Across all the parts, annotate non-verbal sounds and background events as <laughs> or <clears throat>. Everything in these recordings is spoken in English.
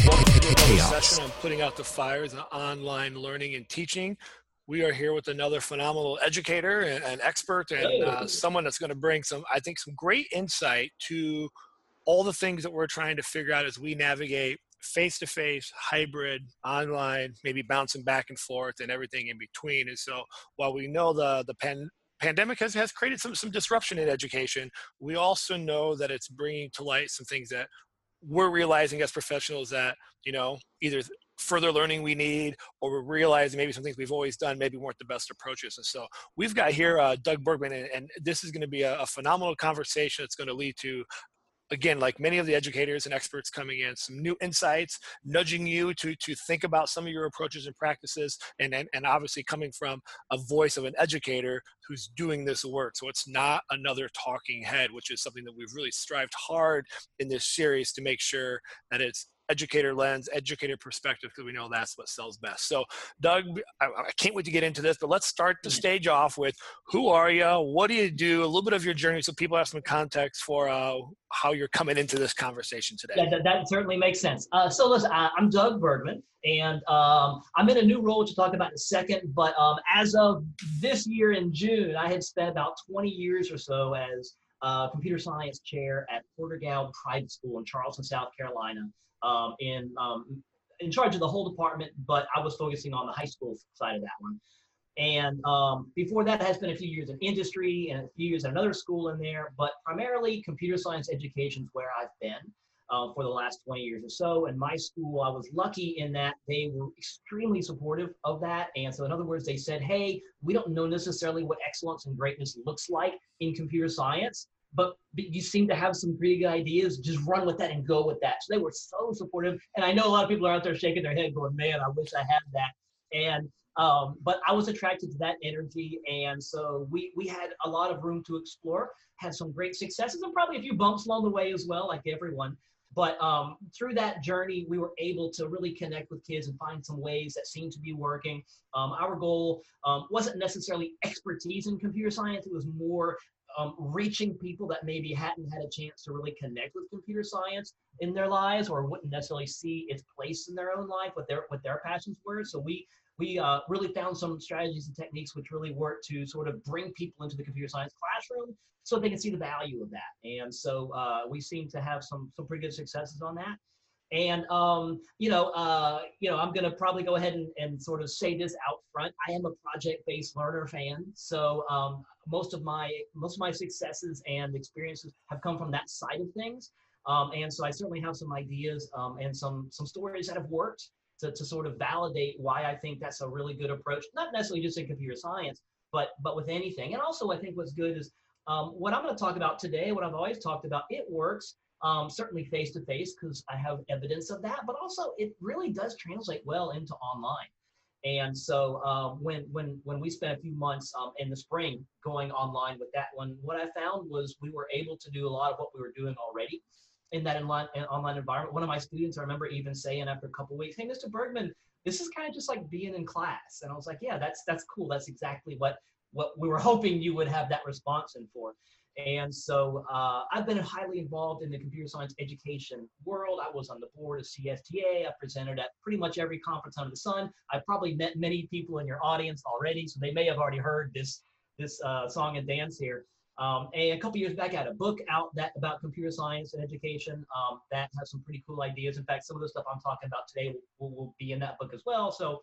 Chaos. Session on putting out the fires on online learning and teaching. We are here with another phenomenal educator and, and expert and uh, someone that's going to bring some, I think, some great insight to all the things that we're trying to figure out as we navigate face to face, hybrid, online, maybe bouncing back and forth and everything in between. And so while we know the, the pen, pandemic has, has created some, some disruption in education, we also know that it's bringing to light some things that we're realizing as professionals that you know either further learning we need or we're realizing maybe some things we've always done maybe weren't the best approaches. And so we've got here uh, doug bergman and, and, this is going to be a, a phenomenal conversation. That's going to lead to again, like many of the educators and experts coming in, some new insights, nudging you to to think about some of your approaches and practices, and and, and obviously coming from a voice of an educator who's doing this work. So it's not another talking head, which is something that we've really strived hard in this series to make sure that it's educator lens, educator perspective, because we know that's what sells best. So, Doug, I, I, can't wait to get into this, but let's start the stage off with who are you? What do you do? A little bit of your journey so people have some context for uh, how you're coming into this conversation today. Yeah, that, that certainly makes sense. Uh, so, listen, I, am Doug Bergman, and um, I'm in a new role, which we'll talk about in a second. But um, as of this year in June, I had spent about 20 years or so as uh, computer science chair at Porter-Gaud Private School in Charleston, South Carolina um, in um, in charge of the whole department, but I was focusing on the high school side of that one. And um, before that, had spent a few years in industry and a few years at another school in there, but primarily computer science education is where I've been uh, for the last 20 years or so. And my school, I was lucky in that they were extremely supportive of that. And so, in other words, they said, hey, we don't know necessarily what excellence and greatness looks like in computer science, but you seem to have some pretty good ideas. Just run with that and go with that. So they were so supportive. And I know a lot of people are out there shaking their head, going, "Man, I wish I had that." And um, but I was attracted to that energy, and so we we had a lot of room to explore. Had some great successes and probably a few bumps along the way as well, like everyone. But um, through that journey, we were able to really connect with kids and find some ways that seemed to be working. Um, our goal um, wasn't necessarily expertise in computer science; it was more um, reaching people that maybe hadn't had a chance to really connect with computer science in their lives or wouldn't necessarily see its place in their own life, what their what their passions were. So we we uh, really found some strategies and techniques which really work to sort of bring people into the computer science classroom so they can see the value of that. And so uh, we seem to have some some pretty good successes on that. And um, you know, uh, you know, I'm gonna probably go ahead and, and sort of say this out front. I am a project-based learner fan, so um, most of my most of my successes and experiences have come from that side of things. Um, and so I certainly have some ideas um, and some some stories that have worked to, to sort of validate why I think that's a really good approach. Not necessarily just in computer science, but but with anything. And also, I think what's good is um, what I'm going to talk about today. What I've always talked about. It works um, certainly face to face because I have evidence of that, but also it really does translate well into online. And so um, when when when we spent a few months um, in the spring going online with that one, what I found was we were able to do a lot of what we were doing already in that online, in online environment. One of my students, I remember even saying after a couple weeks, "Hey, Mr. Bergman, this is kind of just like being in class." And I was like, "Yeah, that's that's cool. That's exactly what what we were <laughs> hoping you would have that response in for." And so uh, I've been highly involved in the computer science education world. I was on the board of CSTA. I presented at pretty much every conference under the sun. I've probably met many people in your audience already, so they may have already heard this this uh, song and dance here. Um, and a couple years back, I had a book out that about computer science and education um, that has some pretty cool ideas. In fact, some of the stuff I'm talking about today will, will be in that book as well. So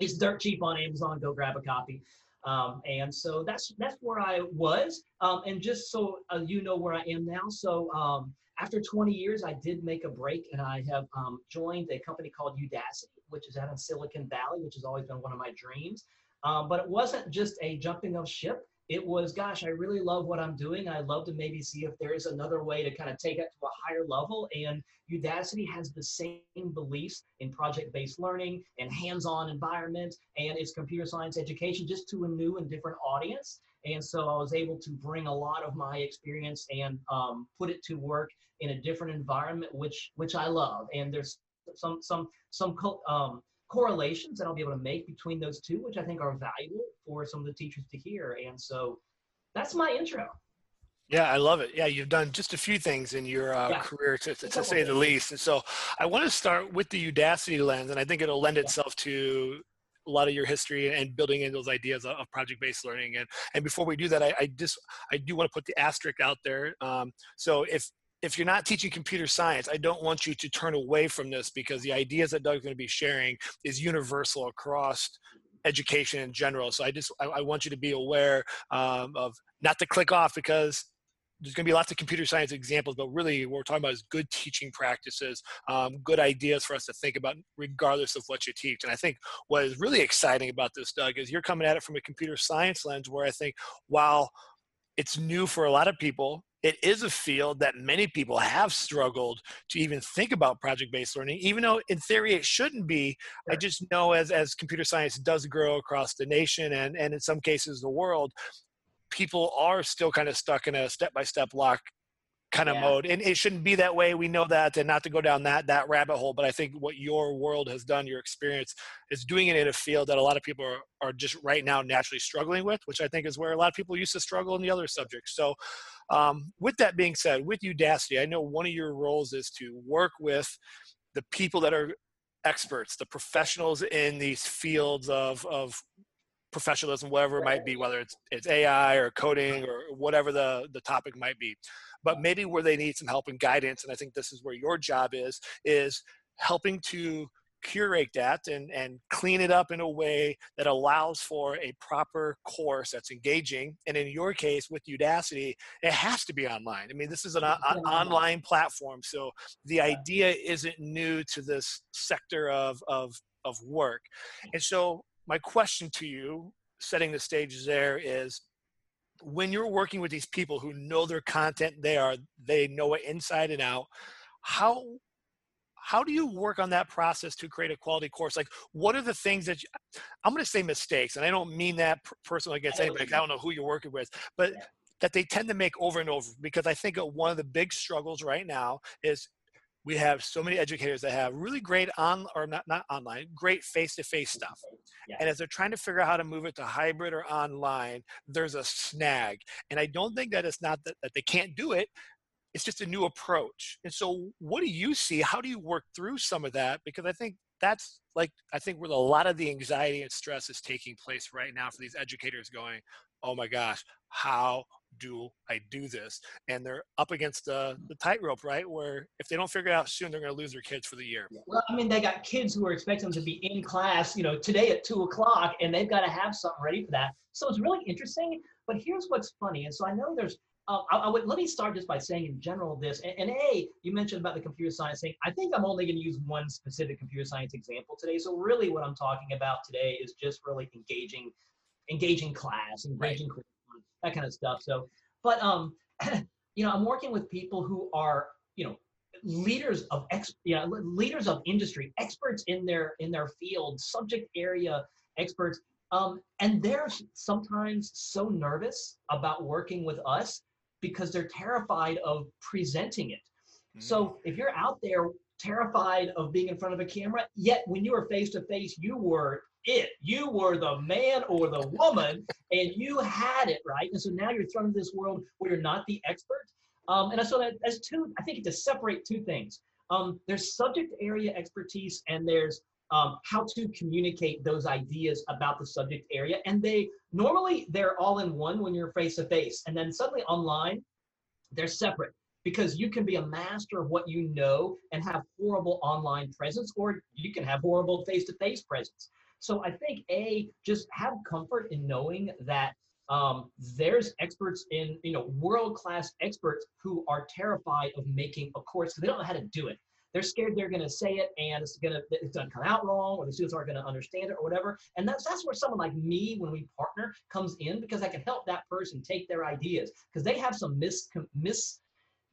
it's dirt cheap on Amazon. Go grab a copy. Um, and so that's that's where I was. Um, and just so uh, you know where I am now. So um, after 20 years, I did make a break and I have um, joined a company called Udacity, which is out in Silicon Valley, which has always been one of my dreams. Um, but it wasn't just a jumping of ship. It was, gosh, I really love what I'm doing. I'd love to maybe see if there is another way to kind of take it to a higher level. And Udacity has the same beliefs in project-based learning and hands-on environment and its computer science education just to a new and different audience. And so I was able to bring a lot of my experience and um, put it to work in a different environment, which which I love. And there's some some some um, correlations that I'll be able to make between those two, which I think are valuable for some of the teachers to hear. And so that's my intro. Yeah, I love it. Yeah, you've done just a few things in your uh, yeah. career, to, to, to say the least. And so I want to start with the Udacity lens, and I think it'll lend itself to a lot of your history and building in those ideas of project-based learning. And and before we do that, I, I just I do want to put the asterisk out there. Um, so if if you're not teaching computer science, I don't want you to turn away from this because the ideas that Doug's going to be sharing is universal across education in general. So I just I, I want you to be aware um, of not to click off because there's going to be lots of computer science examples, but really what we're talking about is good teaching practices, um, good ideas for us to think about regardless of what you teach. And I think what is really exciting about this, Doug, is you're coming at it from a computer science lens where I think while it's new for a lot of people, it is a field that many people have struggled to even think about project-based learning even though in theory it shouldn't be. I just know as as computer science does grow across the nation and and in some cases the world people are still kind of stuck in a step-by-step lock kind of yeah. mode and it shouldn't be that way we know that and not to go down that that rabbit hole but i think what your world has done your experience is doing it in a field that a lot of people are, are just right now naturally struggling with which i think is where a lot of people used to struggle in the other subjects so um, with that being said with udacity i know one of your roles is to work with the people that are experts the professionals in these fields of, of professionalism, whatever it might be, whether it's it's AI or coding or whatever the the topic might be. But maybe where they need some help and guidance, and I think this is where your job is, is helping to curate that and, and clean it up in a way that allows for a proper course that's engaging. And in your case with Udacity, it has to be online. I mean, this is an, online platform. So the idea isn't new to this sector of, of, of work. And so my question to you, setting the stage there, is when you're working with these people who know their content, they are they know it inside and out. How how do you work on that process to create a quality course like what are the things that you, i'm going to say mistakes and i don't mean that personally against anybody i don't know who you're working with but that they tend to make over and over because i think uh, one of the big struggles right now is we have so many educators that have really great on or not not online great face-to-face stuff. Yeah. and as they're trying to figure out how to move it to hybrid or online there's a snag. And i don't think that it's not that, that they can't do it. It's just a new approach. And so what do you see? How do you work through some of that? Because i think that's like i think where a lot of the anxiety and stress is taking place right now for these educators going oh my gosh how do I do this? And they're up against the, the tightrope, right? Where if they don't figure it out soon, they're going to lose their kids for the year. Well, I mean, they got kids who are expecting them to be in class, you know, today at two o'clock, and they've got to have something ready for that. So it's really interesting. But here's what's funny. And so I know there's, uh, I, I, would let me start just by saying in general this. And, and A, you mentioned about the computer science thing. I think I'm only going to use one specific computer science example today. So really, what I'm talking about today is just really engaging, engaging class, engaging right that kind of stuff. So, but um, <clears throat> you know, I'm working with people who are, you know, leaders of ex, you know, leaders of industry, experts in their in their field, subject area experts, um, and they're sometimes so nervous about working with us because they're terrified of presenting it. Mm. So if you're out there terrified of being in front of a camera, yet when you were face to face, you were it. You were the man or the woman, and you had it right. And so now you're thrown into this world where you're not the expert. Um, and so that, that's two. I think to separate two things. Um, there's subject area expertise, and there's um, how to communicate those ideas about the subject area. And they normally they're all in one when you're face to face, and then suddenly online, they're separate because you can be a master of what you know and have horrible online presence, or you can have horrible face to face presence. So I think a just have comfort in knowing that um, there's experts in you know world class experts who are terrified of making a course because they don't know how to do it. they're scared they're going to say it and it's going to it's going to come out wrong or the students aren't going to understand it or whatever. And that's that's where someone like me when we partner comes in because i can help that person take their ideas. Because they have some mis, mis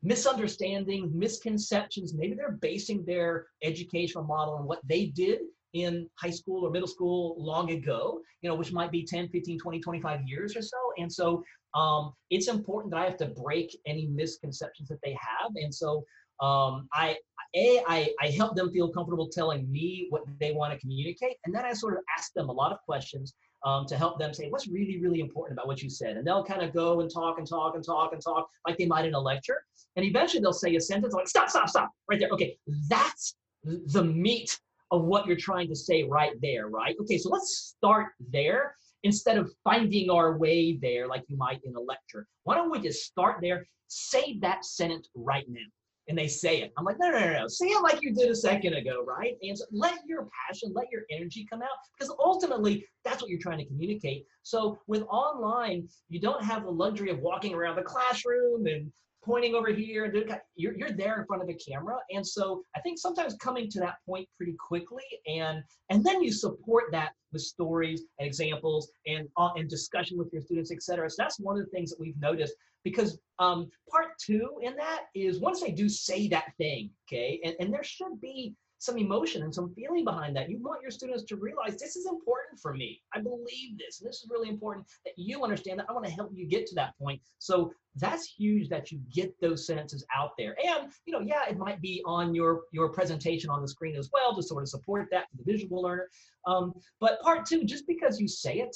misunderstandings misconceptions. Maybe they're basing their educational model on what they did in high school or middle school long ago, you know, which might be 10, 15, 20, 25 years or so. And so um, it's important that I have to break any misconceptions that they have. And so um, I, a, I, I help them feel comfortable telling me what they want to communicate. And then I sort of ask them a lot of questions um, to help them say, what's really, really important about what you said? And they'll kind of go and talk and talk and talk and talk like they might in a lecture. And eventually they'll say a sentence like, stop, stop, stop, right there. Okay, that's the meat of what you're trying to say right there, right? Okay, so let's start there instead of finding our way there like you might in a lecture. Why don't we just start there? Say that sentence right now. And they say it. I'm like, no, no, no, no. Say it like you did a second ago, right? And so let your passion, let your energy come out because ultimately that's what you're trying to communicate. So with online, you don't have the luxury of walking around the classroom and pointing over here and you're, you're there in front of the camera. And so i think sometimes coming to that point pretty quickly and and then you support that with stories and examples and uh, and discussion with your students etc so that's one of the things that we've noticed because um, part two in that is once they do say that thing okay and, and there should be some emotion and some feeling behind that. You want your students to realize this is important for me. I believe this, and this is really important that you understand that. I want to help you get to that point. So that's huge that you get those sentences out there. And you know, yeah, it might be on your your presentation on the screen as well to sort of support that for the visual learner. Um, but part two, just because you say it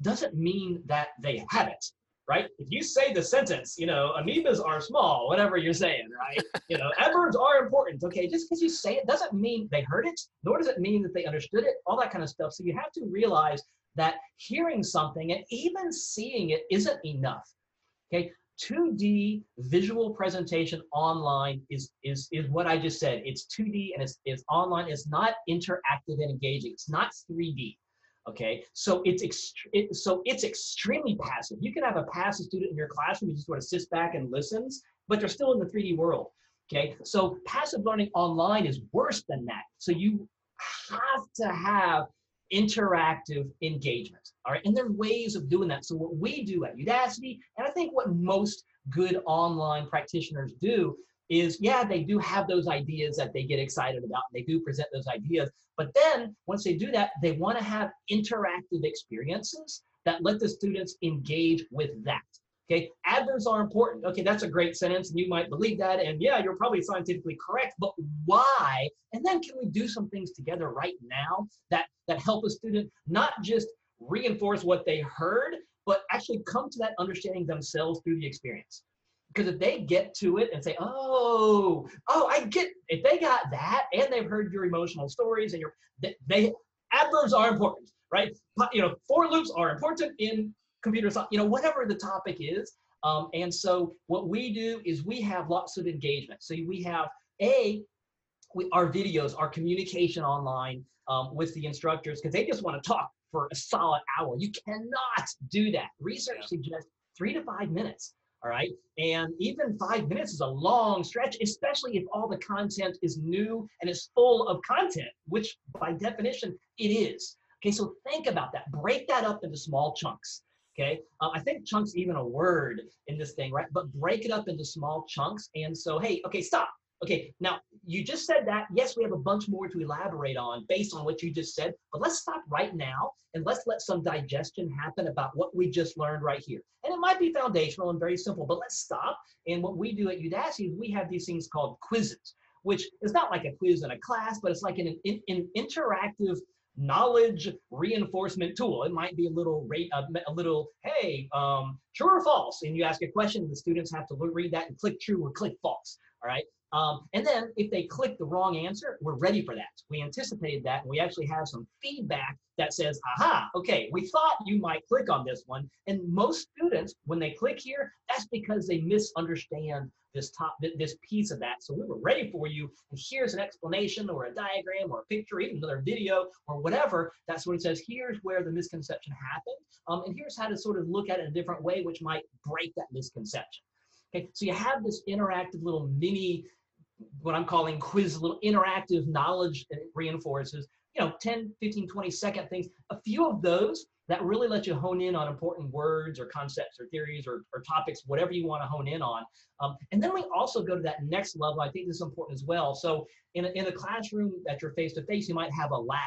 doesn't mean that they have it right? If you say the sentence, you know, amoebas are small, whatever you're saying, right? you know, <laughs> adverbs are important. Okay, just because you say it doesn't mean they heard it, nor does it mean that they understood it, all that kind of stuff. So you have to realize that hearing something and even seeing it isn't enough. Okay, 2D visual presentation online is is is what I just said. It's 2D and it's it's online. It's not interactive and engaging. It's not 3D. Okay, so it's ext- it, so it's extremely passive. You can have a passive student in your classroom who just sort of sits back and listens, but they're still in the 3D world. Okay, so passive learning online is worse than that. So you have to have interactive engagement. All right, and there are ways of doing that. So what we do at Udacity, and I think what most good online practitioners do is yeah, they do have those ideas that they get excited about. And they do present those ideas. But then once they do that, they want to have interactive experiences that let the students engage with that. Okay, adverbs are important. Okay, that's a great sentence, and you might believe that, and yeah, you're probably scientifically correct. But why? And then can we do some things together right now that that help a student not just reinforce what they heard, but actually come to that understanding themselves through the experience? Because if they get to it and say, "Oh, oh, I get," if they got that and they've heard your emotional stories and your, they, they adverbs are important, right? You know, for loops are important in computer science. You know, whatever the topic is. Um, and so what we do is we have lots of engagement. So we have a we, our videos, our communication online um, with the instructors because they just want to talk for a solid hour. You cannot do that. Research yeah. suggests three to five minutes. All right. And even five minutes is a long stretch, especially if all the content is new and is full of content, which by definition it is. Okay. So think about that. Break that up into small chunks. Okay. Uh, I think chunks even a word in this thing, right? But break it up into small chunks. And so, hey, okay, stop. Okay, now you just said that. Yes, we have a bunch more to elaborate on based on what you just said, but let's stop right now and let's let some digestion happen about what we just learned right here. And it might be foundational and very simple, but let's stop. And what we do at Udacity is we have these things called quizzes, which is not like a quiz in a class, but it's like an, an, an interactive knowledge reinforcement tool. It might be a little rate, a, a little, hey, um, true or false, and you ask a question, the students have to read that and click true or click false. All right. Um, and then if they click the wrong answer, we're ready for that. We anticipated that, and we actually have some feedback that says, aha, okay, we thought you might click on this one. And most students, when they click here, that's because they misunderstand this top this piece of that. So we were ready for you, and here's an explanation or a diagram or a picture, even another video or whatever. That's what it says. Here's where the misconception happened, um, and here's how to sort of look at it a different way, which might break that misconception. Okay, so you have this interactive little mini what I'm calling quiz, little interactive knowledge reinforces, you know, 10, 15, 20 second things. A few of those that really let you hone in on important words or concepts or theories or, or topics, whatever you want to hone in on. Um, and then we also go to that next level. I think this is important as well. So in a, in a classroom that you're face to face, you might have a lab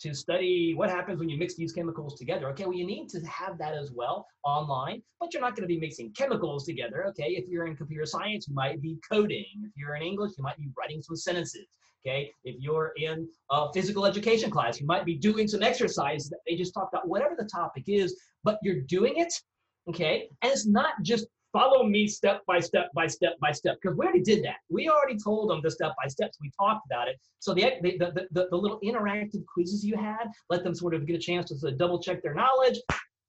to study what happens when you mix these chemicals together. Okay, well, you need to have that as well online, but you're not going to be mixing chemicals together. Okay, if you're in computer science, you might be coding. If you're in English, you might be writing some sentences. Okay, if you're in a physical education class, you might be doing some exercise that they just talked about, whatever the topic is, but you're doing it. Okay, and it's not just follow me step by step by step by step. Because we already did that. We already told them the step by steps. We talked about it. So the, the, the, the, the little interactive quizzes you had let them sort of get a chance to sort of double check their knowledge.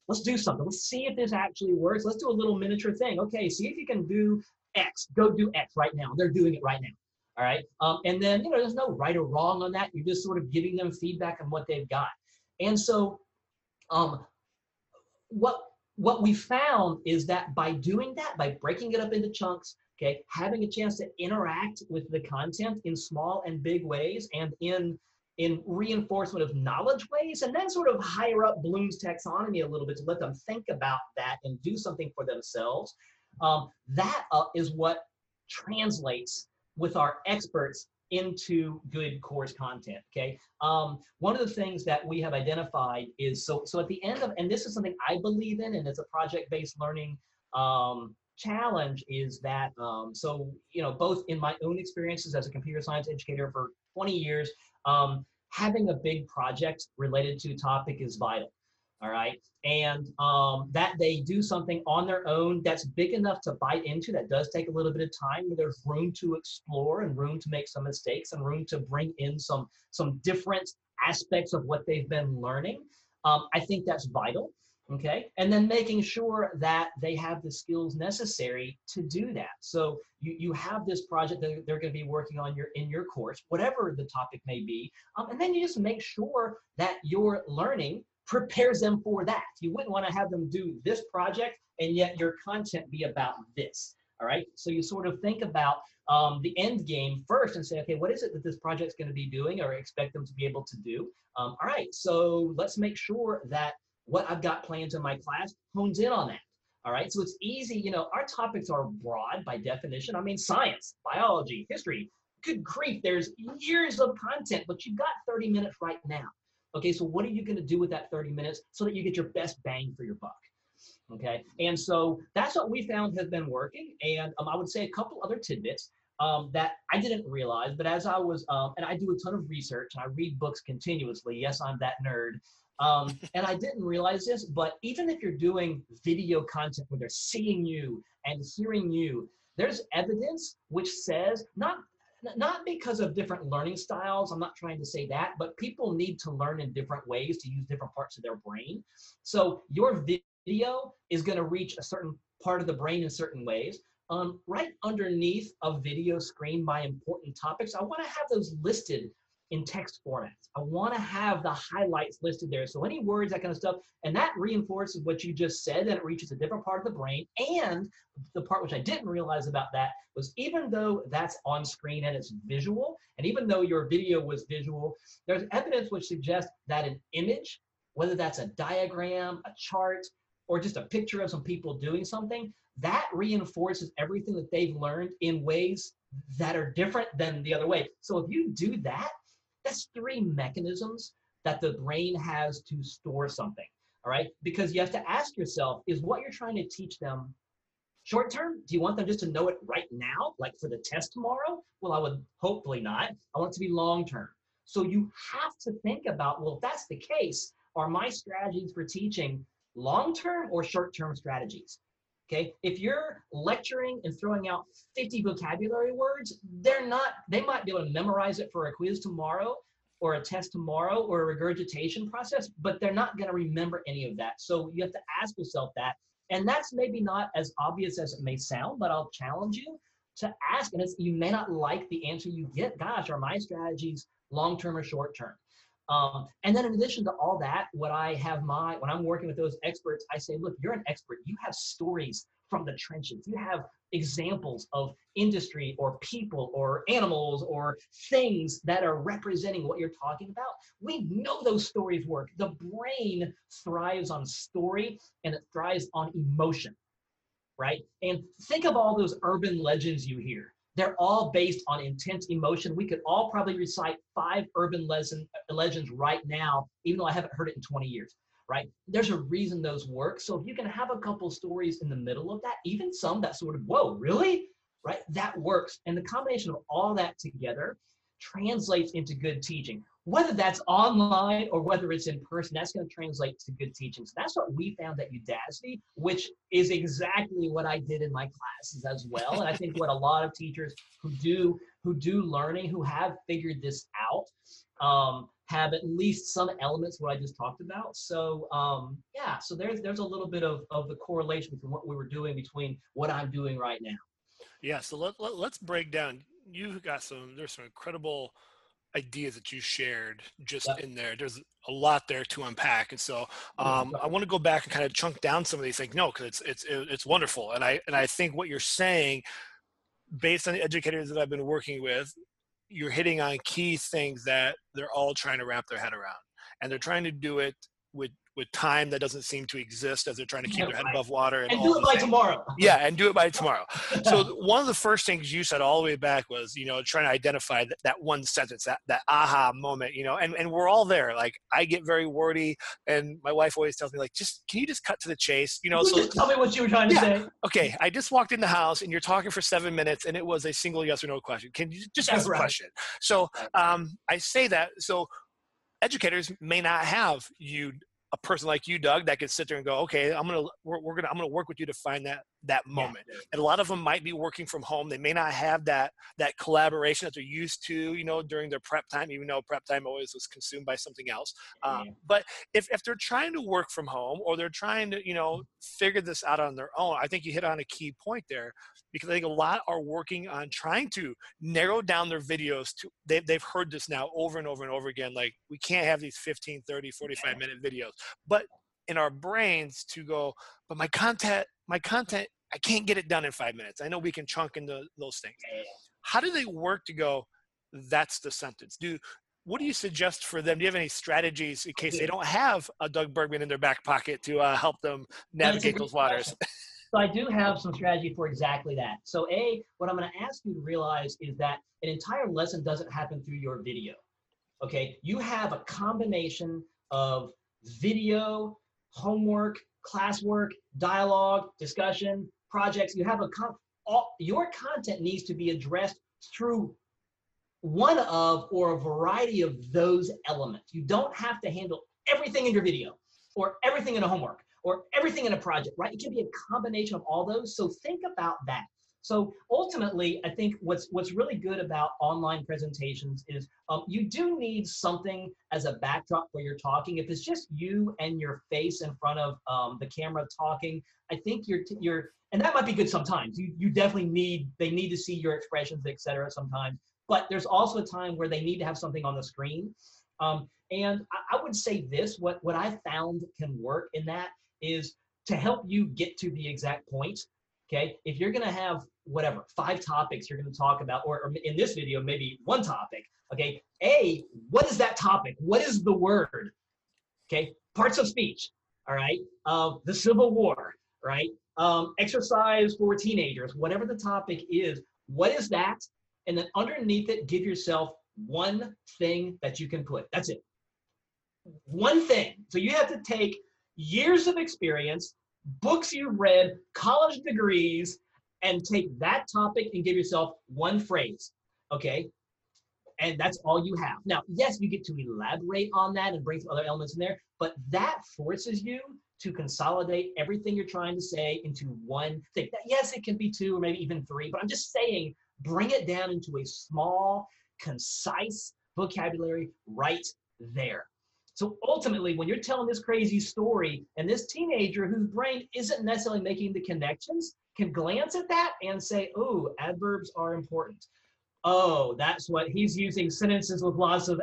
Let's do something. Let's see if this actually works. Let's do a little miniature thing. Okay see if you can do x. Go do x right now. They're doing it right now. All right? Um, and then you know there's no right or wrong on that. You're just sort of giving them feedback on what they've got. And so um, what what we found is that by doing that, by breaking it up into chunks, okay, having a chance to interact with the content in small and big ways and in in reinforcement of knowledge ways, and then sort of higher up Bloom's taxonomy a little bit to let them think about that and do something for themselves. Um, that uh, is what translates with our experts into good course content okay? Um, one of the things that we have identified is so so at the end of and this is something i believe in and it's a project-based learning um, challenge is that um, so you know both in my own experiences as a computer science educator for 20 years um, having a big project related to a topic is vital all right? And um, that they do something on their own that's big enough to bite into that does take a little bit of time there's room to explore and room to make some mistakes and room to bring in some some different aspects of what they've been learning. Um, i think that's vital okay? And then making sure that they have the skills necessary to do that. So you, you have this project that they're going to be working on your in your course whatever the topic may be um, and then you just make sure that you're learning prepares them for that. You wouldn't want to have them do this project and yet your content be about this. All right. So you sort of think about um, the end game first and say, okay, what is it that this project's going to be doing or expect them to be able to do? Um, all right. So let's make sure that what I've got planned in my class hones in on that. All right. So it's easy. You know, our topics are broad by definition. I mean, science, biology, history. Good grief, there's years of content, but you've got 30 minutes right now. Okay, so what are you going to do with that 30 minutes so that you get your best bang for your buck? Okay, and so that's what we found has been working. And um, I would say a couple other tidbits um, that I didn't realize, but as I was, um, and I do a ton of research and I read books continuously. Yes, I'm that nerd. Um, <laughs> and I didn't realize this, but even if you're doing video content where they're seeing you and hearing you, there's evidence which says not not because of different learning styles. I'm not trying to say that, but people need to learn in different ways to use different parts of their brain. So your video is going to reach a certain part of the brain in certain ways. Um, right underneath a video screen by important topics, I want to have those listed in text formats. I want to have the highlights listed there. So any words, that kind of stuff, and that reinforces what you just said, that it reaches a different part of the brain. And the part which I didn't realize about that was even though that's on screen and it's visual, and even though your video was visual, there's evidence which suggests that an image, whether that's a diagram, a chart, or just a picture of some people doing something, that reinforces everything that they've learned in ways that are different than the other way. So if you do that, that's three mechanisms that the brain has to store something. All right. Because you have to ask yourself is what you're trying to teach them short term? Do you want them just to know it right now, like for the test tomorrow? Well, I would hopefully not. I want it to be long term. So you have to think about well, if that's the case, are my strategies for teaching long term or short term strategies? Okay, if you're lecturing and throwing out 50 vocabulary words, they're not, they might be able to memorize it for a quiz tomorrow or a test tomorrow or a regurgitation process, but they're not going to remember any of that. So you have to ask yourself that. And that's maybe not as obvious as it may sound, but I'll challenge you to ask. And you may not like the answer you get. Gosh, are my strategies long term or short term? Um, and then in addition to all that, what I have my, when I'm working with those experts, I say, look, you're an expert. You have stories from the trenches. You have examples of industry or people or animals or things that are representing what you're talking about. We know those stories work. The brain thrives on story and it thrives on emotion, right? And think of all those urban legends you hear. They're all based on intense emotion. We could all probably recite five urban legend, uh, legends right now, even though I haven't heard it in 20 years right? There's a reason those work. So if you can have a couple stories in the middle of that, even some that sort of, whoa, really? Right? That works. And the combination of all that together translates into good teaching. Whether that's online or whether it's in person, that's going to translate to good teaching. So that's what we found at Udacity, which is exactly what I did in my classes as well. And I think what a lot of teachers who do who do learning, who have figured this out, um, have at least some elements what I just talked about. So um, yeah, so there's there's a little bit of, of the correlation between what we were doing between what I'm doing right now. Yeah, so let, let, let's break down. You've got some there's some incredible ideas that you shared just yep. in there. There's a lot there to unpack, and so um, I want to go back and kind of chunk down some of these things. No, because it's it's it's wonderful, and I and I think what you're saying, based on the educators that I've been working with, you're hitting on key things that they're all trying to wrap their head around and they're trying to do it with with time that doesn't seem to exist as they're trying to keep their head above water and, and do it by things. tomorrow. Yeah and do it by tomorrow. <laughs> So one of the first things you said all the way back was you know trying to identify that, that one sentence that, that aha moment you know and, and we're all there. Like i get very wordy and my wife always tells me like just can you just cut to the chase? You know so just tell me what you were trying to say. Okay i just walked in the house and you're talking for seven minutes and it was a single yes or no question. Can you just ask right. a question? So um, i say that so educators may not have you a person like you, Doug, that could sit there and go, okay, I'm gonna we're, we're gonna I'm gonna work with you to find that that moment. Yeah. And a lot of them might be working from home. They may not have that that collaboration that they're used to, you know, during their prep time, even though prep time always was consumed by something else. Um, but if, if they're trying to work from home or they're trying to, you know, figure this out on their own, I think you hit on a key point there because I think a lot are working on trying to narrow down their videos to they, they've heard this now over and over and over again. Like we can't have these 15, 30, 45 minute videos, but in our brains to go, but my content, my content, I can't get it done in five minutes. I know we can chunk into those things. How do they work to go, that's the sentence? Do what do you suggest for them? Do you have any strategies in case they don't have a Doug Bergman in their back pocket to uh, help them navigate those waters? So I do have some strategy for exactly that. So A, what I'm going to ask you to realize is that an entire lesson doesn't happen through your video. Okay, you have a combination of video, homework, classwork, dialogue, discussion, projects. You have a con all, your content needs to be addressed through one of or a variety of those elements. You don't have to handle everything in your video or everything in a homework or everything in a project, right? It can be a combination of all those. So think about that. So ultimately, I think what's what's really good about online presentations is um, you do need something as a backdrop where you're talking. If it's just you and your face in front of um, the camera talking, I think you're you're and that might be good sometimes. You you definitely need they need to see your expressions, etc. Sometimes, but there's also a time where they need to have something on the screen. Um, and I, I would say this: what what I found can work in that is to help you get to the exact point. Okay, if you're gonna have whatever five topics you're gonna talk about, or, or in this video maybe one topic. Okay, a what is that topic? What is the word? Okay, parts of speech. All right, uh, the Civil War. Right, um, exercise for teenagers. Whatever the topic is, what is that? And then underneath it, give yourself one thing that you can put. That's it. One thing. So you have to take years of experience, books you've read, college degrees, and take that topic and give yourself one phrase. Okay. And that's all you have. Now, yes, you get to elaborate on that and bring some other elements in there, but that forces you to consolidate everything you're trying to say into one thing. Yes, it can be two or maybe even three, but I'm just saying bring it down into a small, concise vocabulary right there. So ultimately, when you're telling this crazy story, and this teenager whose brain isn't necessarily making the connections can glance at that and say, oh, adverbs are important. Oh, that's what he's using sentences with lots of.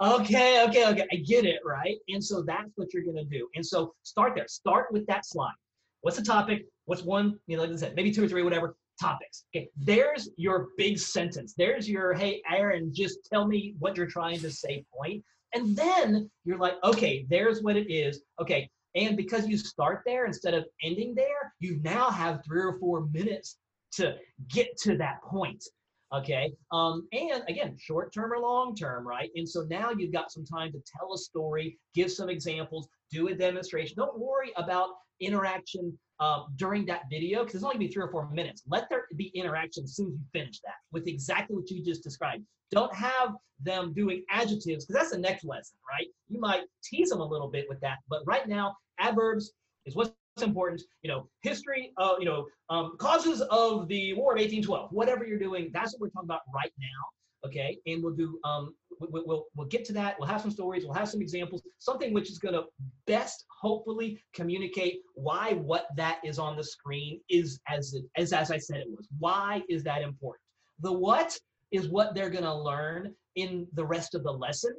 Okay, okay, okay. I get it, right? And so that's what you're going to do. And so start there. Start with that slide. What's the topic? what's one, you know, like I said, maybe two or three, whatever topics. Okay, there's your big sentence. There's your, hey, Aaron, just tell me what you're trying to say point. And then you're like, okay, there's what it is. Okay, and because you start there instead of ending there, you now have three or four minutes to get to that point. Okay. Um, and again, short term or long term, right? And so now you've got some time to tell a story, give some examples, do a demonstration. Don't worry about interaction uh, during that video because it's only gonna be three or four minutes. Let there be interaction as soon as you finish that with exactly what you just described. Don't have them doing adjectives because that's the next lesson, right? You might tease them a little bit with that, but right now, adverbs is what's important. You know, history, uh, you know, um, causes of the War of 1812. Whatever you're doing, that's what we're talking about right now. Okay, and we'll do um, we'll, we'll, we'll get to that. We'll have some stories. We'll have some examples. Something which is going to best, hopefully, communicate why what that is on the screen is as as as I said it was. Why is that important? The what is what they're going to learn in the rest of the lesson.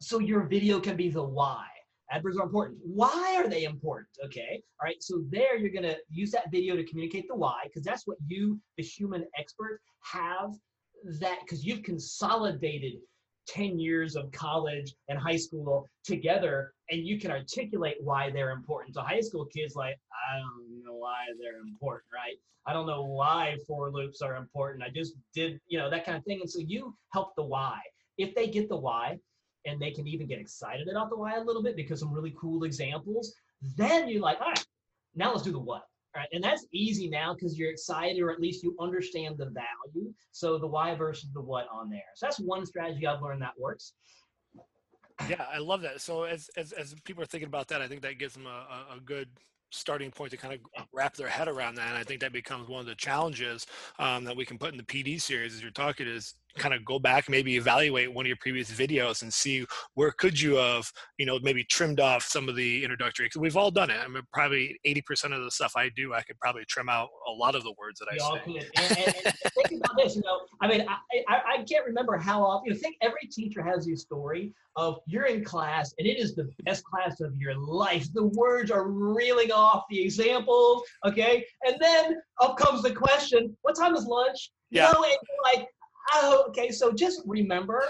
So your video can be the why. Adverbs are important. Why are they important? Okay. All right. So there you're going to use that video to communicate the why because that's what you, the human expert, have that because you've consolidated 10 years of college and high school together and you can articulate why they're important to high school kids like i don't know why they're important right? I don't know why for loops are important. I just did you know that kind of thing and so you help the why. If they get the why and they can even get excited about the why a little bit because some really cool examples then you're like all right now let's do the what Right? And that's easy now because you're excited or at least you understand the value. So the why versus the what on there. So that's one strategy I've learned that works. Yeah, I love that. So as, as, as people are thinking about that, I think that gives them a, a good starting point to kind of wrap their head around that. And I think that becomes one of the challenges um, that we can put in the PD series as you're talking is kind of go back maybe evaluate one of your previous videos and see where could you have you know maybe trimmed off some of the introductory because we've all done it. I mean probably 80% of the stuff i do i could probably trim out a lot of the words that i say. and, and, and <laughs> think about this you know i mean I, I, I can't remember how often you know, think every teacher has a story of you're in class and it is the best class of your life. The words are reeling off the examples okay? And then up comes the question what time is lunch? Yeah. You know, like oh, okay, so just remember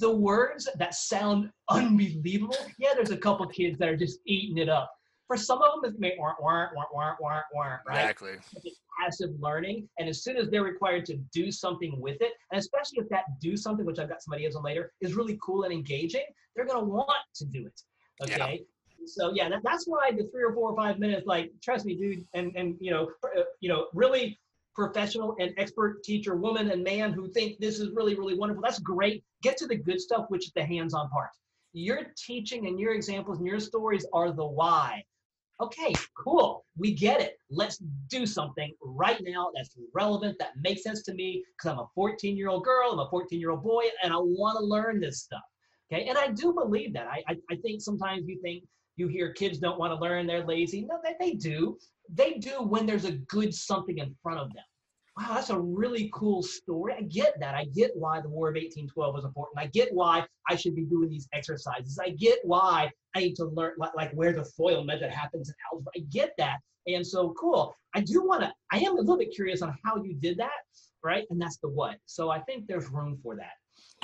the words that sound unbelievable. Yeah, there's a couple kids that are just eating it up. For some of them, it's may warrant, warrant, warrant, warrant, warrant, right? Exactly. It's passive learning, and as soon as they're required to do something with it, and especially if that do something, which I've got some ideas on later, is really cool and engaging, they're gonna want to do it. Okay. Yeah. So yeah, that, that's why the three or four or five minutes, like, trust me, dude, and and you know, uh, you know, really professional and expert teacher, woman and man who think this is really, really wonderful. That's great. Get to the good stuff, which is the hands-on part. Your teaching and your examples and your stories are the why. Okay, cool. We get it. Let's do something right now that's relevant, that makes sense to me, because I'm a 14 year old girl, I'm a 14 year old boy, and I want to learn this stuff. Okay, and I do believe that. I, I, I think sometimes you think you hear kids don't want to learn, they're lazy. No, they, they do they do when there's a good something in front of them. Wow, that's a really cool story. I get that. I get why the War of 1812 was important. I get why I should be doing these exercises. I get why I need to learn like, like where the FOIL method happens in algebra. I get that. And so cool. I do want to, I am a little bit curious on how you did that, right? And that's the what. So I think there's room for that.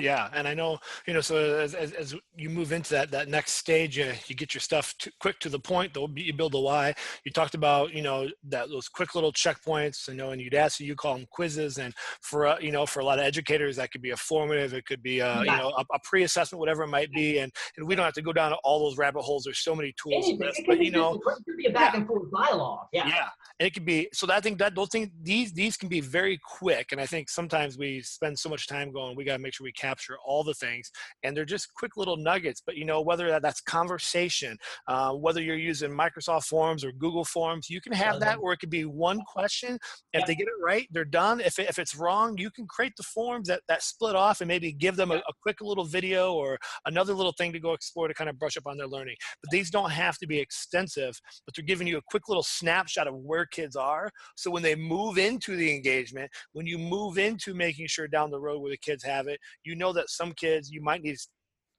Yeah, and I know you know. So as, as, as you move into that that next stage, you, you get your stuff to, quick to the point. You build the why. You talked about you know that those quick little checkpoints. You know, and you'd ask you call them quizzes. And for uh, you know for a lot of educators, that could be a formative. It could be a, yeah. you know a, a, pre-assessment, whatever it might be. And and we don't have to go down all those rabbit holes. There's so many tools. Anything. This, but you know, it could be a back yeah. and forth dialogue. Yeah. Yeah, and it could be. So I think that those things these these can be very quick. And I think sometimes we spend so much time going. We got to make sure we capture all the things and they're just quick little nuggets but you know whether that's conversation uh, whether you're using microsoft forms or google forms you can have that where it could be one question if they get it right they're done if, it, if it's wrong you can create the forms that, that split off and maybe give them a, a quick little video or another little thing to go explore to kind of brush up on their learning but these don't have to be extensive but they're giving you a quick little snapshot of where kids are so when they move into the engagement when you move into making sure down the road where the kids have it you know that some kids you might need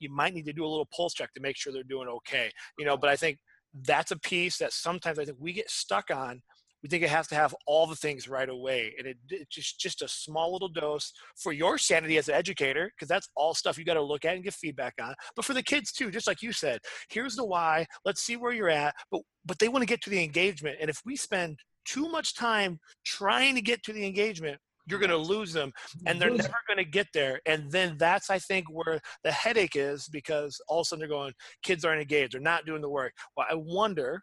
you might need to do a little pulse check to make sure they're doing okay you know but i think that's a piece that sometimes I think we get stuck on. We think it has to have all the things right away, and it, it's just just a small little dose for your sanity as an educator, because that's all stuff you got to look at and give feedback on. But for the kids too, just like you said, here's the why. Let's see where you're at. But but they want to get to the engagement, and if we spend too much time trying to get to the engagement, you're going to lose them and they're never going to get there and then that's i think where the headache is because all of a sudden they're going kids aren't engaged they're not doing the work. Well i wonder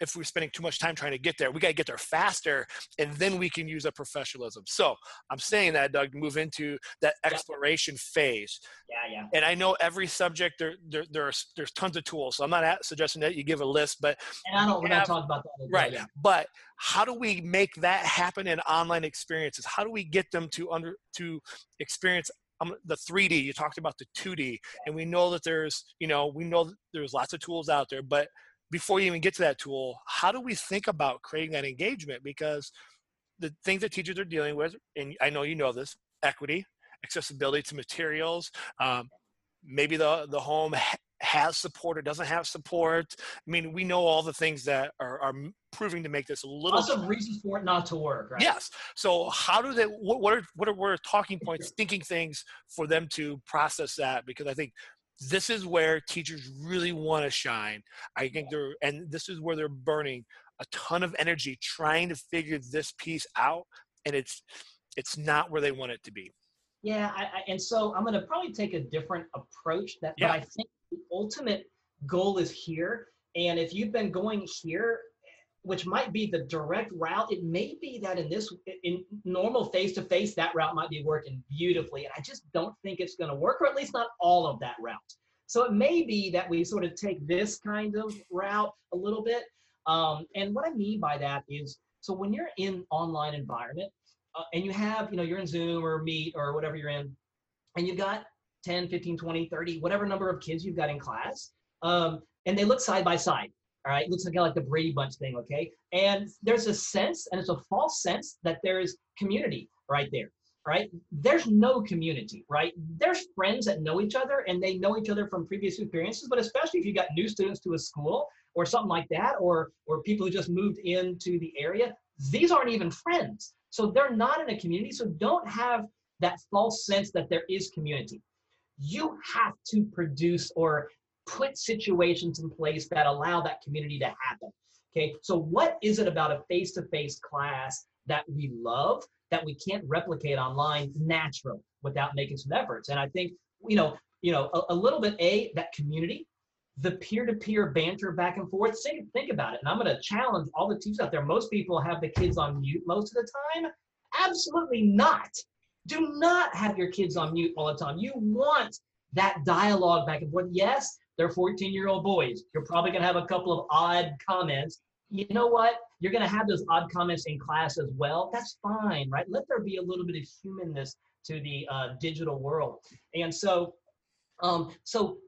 if we're spending too much time trying to get there. We got to get there faster, and then we can use a professionalism. So I'm saying that, Doug, move into that exploration yeah. phase. Yeah, yeah. And I know every subject there, there there's there's tons of tools. So I'm not suggesting that you give a list, but and I don't. We're not talking about that. Right. Yeah. But how do we make that happen in online experiences? How do we get them to under to experience um, the 3D, you talked about the 2D, and we know that there's, you know, we know that there's lots of tools out there, but before you even get to that tool, how do we think about creating that engagement? Because the things that teachers are dealing with, and I know you know this, equity, accessibility to materials, um, maybe the, the home has support or doesn't have support. I mean, we know all the things that are, are proving to make this a little. Also, reasons for it not to work, right? Yes. So, how do they? What, what are what are, what are talking points, thinking things for them to process that? Because I think this is where teachers really want to shine. I think they're, and this is where they're burning a ton of energy trying to figure this piece out, and it's it's not where they want it to be. Yeah, I, I, and so I'm going to probably take a different approach. That, yeah. but I think the ultimate goal is here. And if you've been going here which might be the direct route. It may be that in this in normal face to face, that route might be working beautifully, and I just don't think it's going to work, or at least not all of that route. So it may be that we sort of take this kind of route a little bit. Um, and what I mean by that is, so when you're in online environment uh, and you have, you know, you're in Zoom or Meet or whatever you're in, and you've got 10, 15, 20, 30, whatever number of kids you've got in class, um, and they look side by side. All right, looks like like the Brady Bunch thing, okay? And there's a sense, and it's a false sense that there's community right there, right? There's no community, right? There's friends that know each other and they know each other from previous experiences, but especially if you got new students to a school or something like that, or or people who just moved into the area, these aren't even friends. So they're not in a community. So don't have that false sense that there is community. You have to produce or put situations in place that allow that community to happen. Okay, so what is it about a face to face class that we love that we can't replicate online naturally without making some efforts? And I think, you know, you know, a, a little bit, A, that community, the peer-to-peer banter back and forth. Think, think about it. And I'm going to challenge all the teachers out there. Most people have the kids on mute most of the time. Absolutely not. Do not have your kids on mute all the time. You want that dialogue back and forth. Yes, they're 14 year old boys. You're probably going to have a couple of odd comments. You know what? You're going to have those odd comments in class as well. That's fine, right? Let there be a little bit of humanness to the uh, digital world. And so, um, so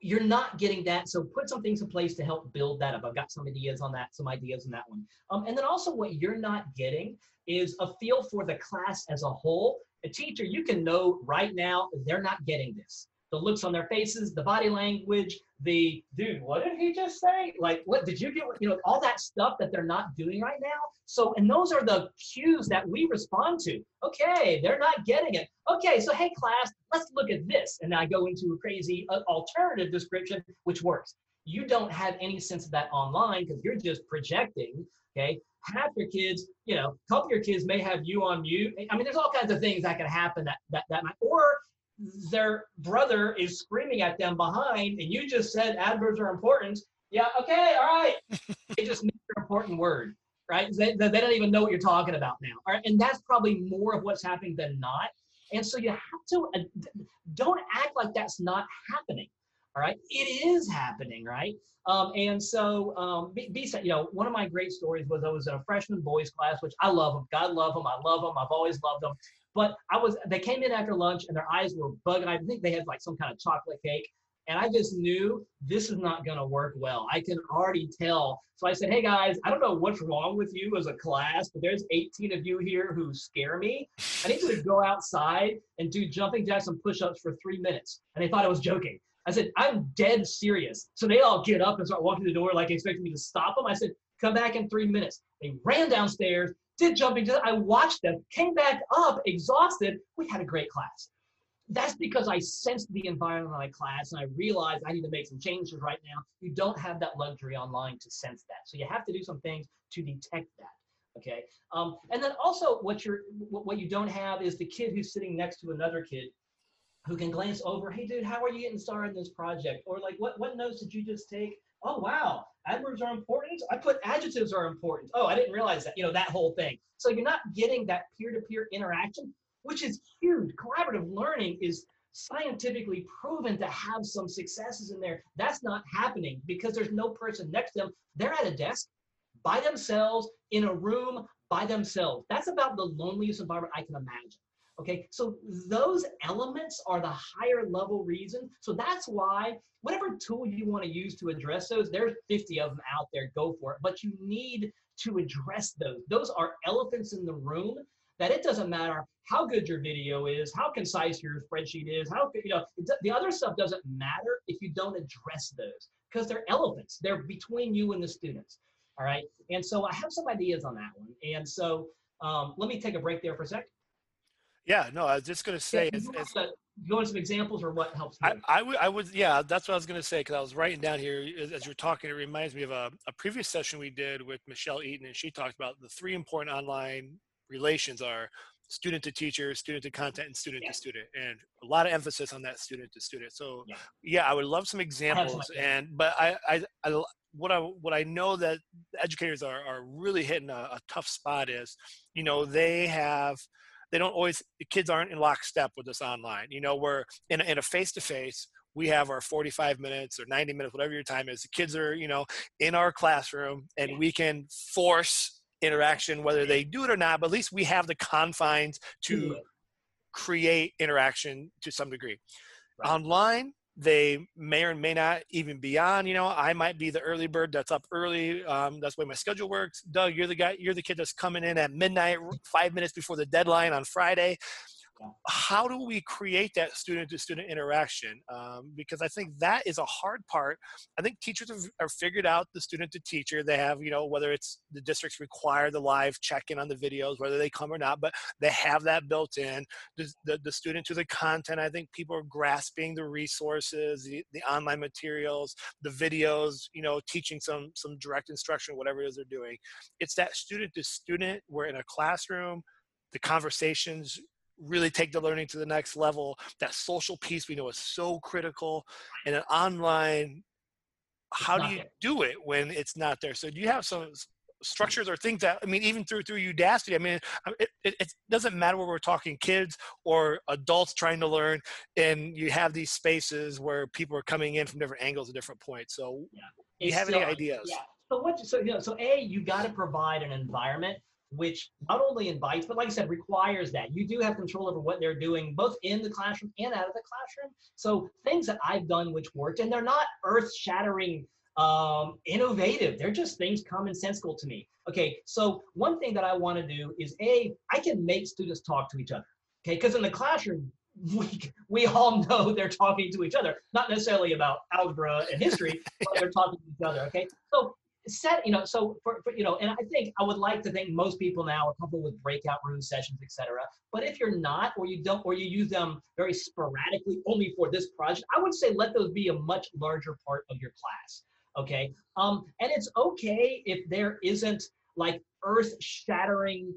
you're not getting that. So put some things in place to help build that up. I've got some ideas on that, some ideas on that one. Um, and then also what you're not getting is a feel for the class as a whole. A teacher, you can know right now they're not getting this the looks on their faces, the body language, the dude, what did he just say? Like, what did you get? You know, all that stuff that they're not doing right now. So, and those are the cues that we respond to. Okay, they're not getting it. Okay, so hey, class, let's look at this. And I go into a crazy uh, alternative description, which works. You don't have any sense of that online because you're just projecting. Okay, half your kids, you know, a couple of your kids may have you on mute. I mean, there's all kinds of things that can happen that that that might, or their brother is screaming at them behind, and you just said adverbs are important. Yeah, okay, all right. <laughs> they just missed an important word, right? They, they don't even know what you're talking about now. All right, and that's probably more of what's happening than not. And so you have to uh, don't act like that's not happening. All right, it is happening, right? Um, and so, um, be, be, you know, one of my great stories was I was in a freshman boys class, which I love them. God love them. I love them. I've always loved them. But I was, they came in after lunch and their eyes were bugging. I think they had like some kind of chocolate cake. And I just knew this is not going to work well. I can already tell. So I said, Hey guys, I don't know what's wrong with you as a class, but there's 18 of you here who scare me. I need you to go outside and do jumping jacks and push ups for three minutes. And they thought I was joking. I said, I'm dead serious. So they all get up and start walking to the door like expecting me to stop them. I said, come back in three minutes. They ran downstairs, did jumping. I watched them, came back up exhausted. We had a great class. That's because I sensed the environment of my class and I realized I need to make some changes right now. You don't have that luxury online to sense that. So you have to do some things to detect that okay um, and then also what you're what you don't have is the kid who's sitting next to another kid who can glance over hey dude how are you getting started in this project or like what what notes did you just take oh wow. Adverbs are important? I put adjectives are important. Oh i didn't realize that you know that whole thing. So you're not getting that peer-to-peer interaction which is huge. Collaborative learning is scientifically proven to have some successes in there. That's not happening because there's no person next to them. They're at a desk by themselves in a room by themselves. That's about the loneliest environment I can imagine. Okay, so those elements are the higher level reason. So that's why whatever tool you want to use to address those, there's 50 of them out there, go for it. But you need to address those. Those are elephants in the room that it doesn't matter how good your video is, how concise your spreadsheet is, how you know the other stuff doesn't matter if you don't address those because they're elephants. They're between you and the students. All right. And so I have some ideas on that one. And so um, let me take a break there for a sec. Yeah, no, I was just going to say, yeah, go into some examples or what helps. I, I, would, I would, yeah, that's what I was going to say because I was writing down here as, as, you're talking. It reminds me of a, a previous session we did with Michelle Eaton, and she talked about the three important online relations are student to teacher, student to content, and student yeah. to student, and a lot of emphasis on that student to student. So, yeah, yeah I would love some examples. And but I, I, I, what I what I know that educators are are really hitting a, a tough spot is, you know, they have they don't always the kids aren't in lockstep with us online. You know, we're in a, in a face to face. We have our 45 minutes or 90 minutes, whatever your time is. The kids are, you know, in our classroom, and we can force interaction whether they do it or not. But at least we have the confines to create interaction to some degree. Right. Online, they may or may not even be on you know i might be the early bird that's up early um, that's the way my schedule works. Doug you're the guy you're the kid that's coming in at midnight five minutes before the deadline on friday how do we create that student to student interaction? Um, because i think that is a hard part. I think teachers have, have, figured out the student to teacher. They have you know whether it's the districts require the live check-in on the videos whether they come or not but they have that built in. The, the, the student to the content i think people are grasping the resources the, the online materials the videos you know teaching some some direct instruction whatever it is they're doing. It's that student to student. We're in a classroom. The conversations really take the learning to the next level. That social piece we know is so critical. And an online, how do you do it when it's not there? So do you have some structures or things that I mean, even through through Udacity, I mean, it, it, it, doesn't matter where we're talking kids or adults trying to learn, and you have these spaces where people are coming in from different angles at different points. So, yeah. do you have any ideas? Yeah. So what? So you know, so a you got to provide an environment which not only invites, but like I said, requires that. You do have control over what they're doing, both in the classroom and out of the classroom. So things that I've done which worked, and they're not earth-shattering, um, innovative. They're just things commonsensical to me. Okay, so one thing that I want to do is a, I can make students talk to each other. Okay, because in the classroom, <laughs> we, we all know they're talking to each other, not necessarily about algebra and history, but they're talking to each other. Okay, so set you know so for, for, you know and i think i would like to think most people now are comfortable with breakout room sessions etc but if you're not or you don't or you use them very sporadically only for this project i would say let those be a much larger part of your class okay? Um and it's okay if there isn't like earth shattering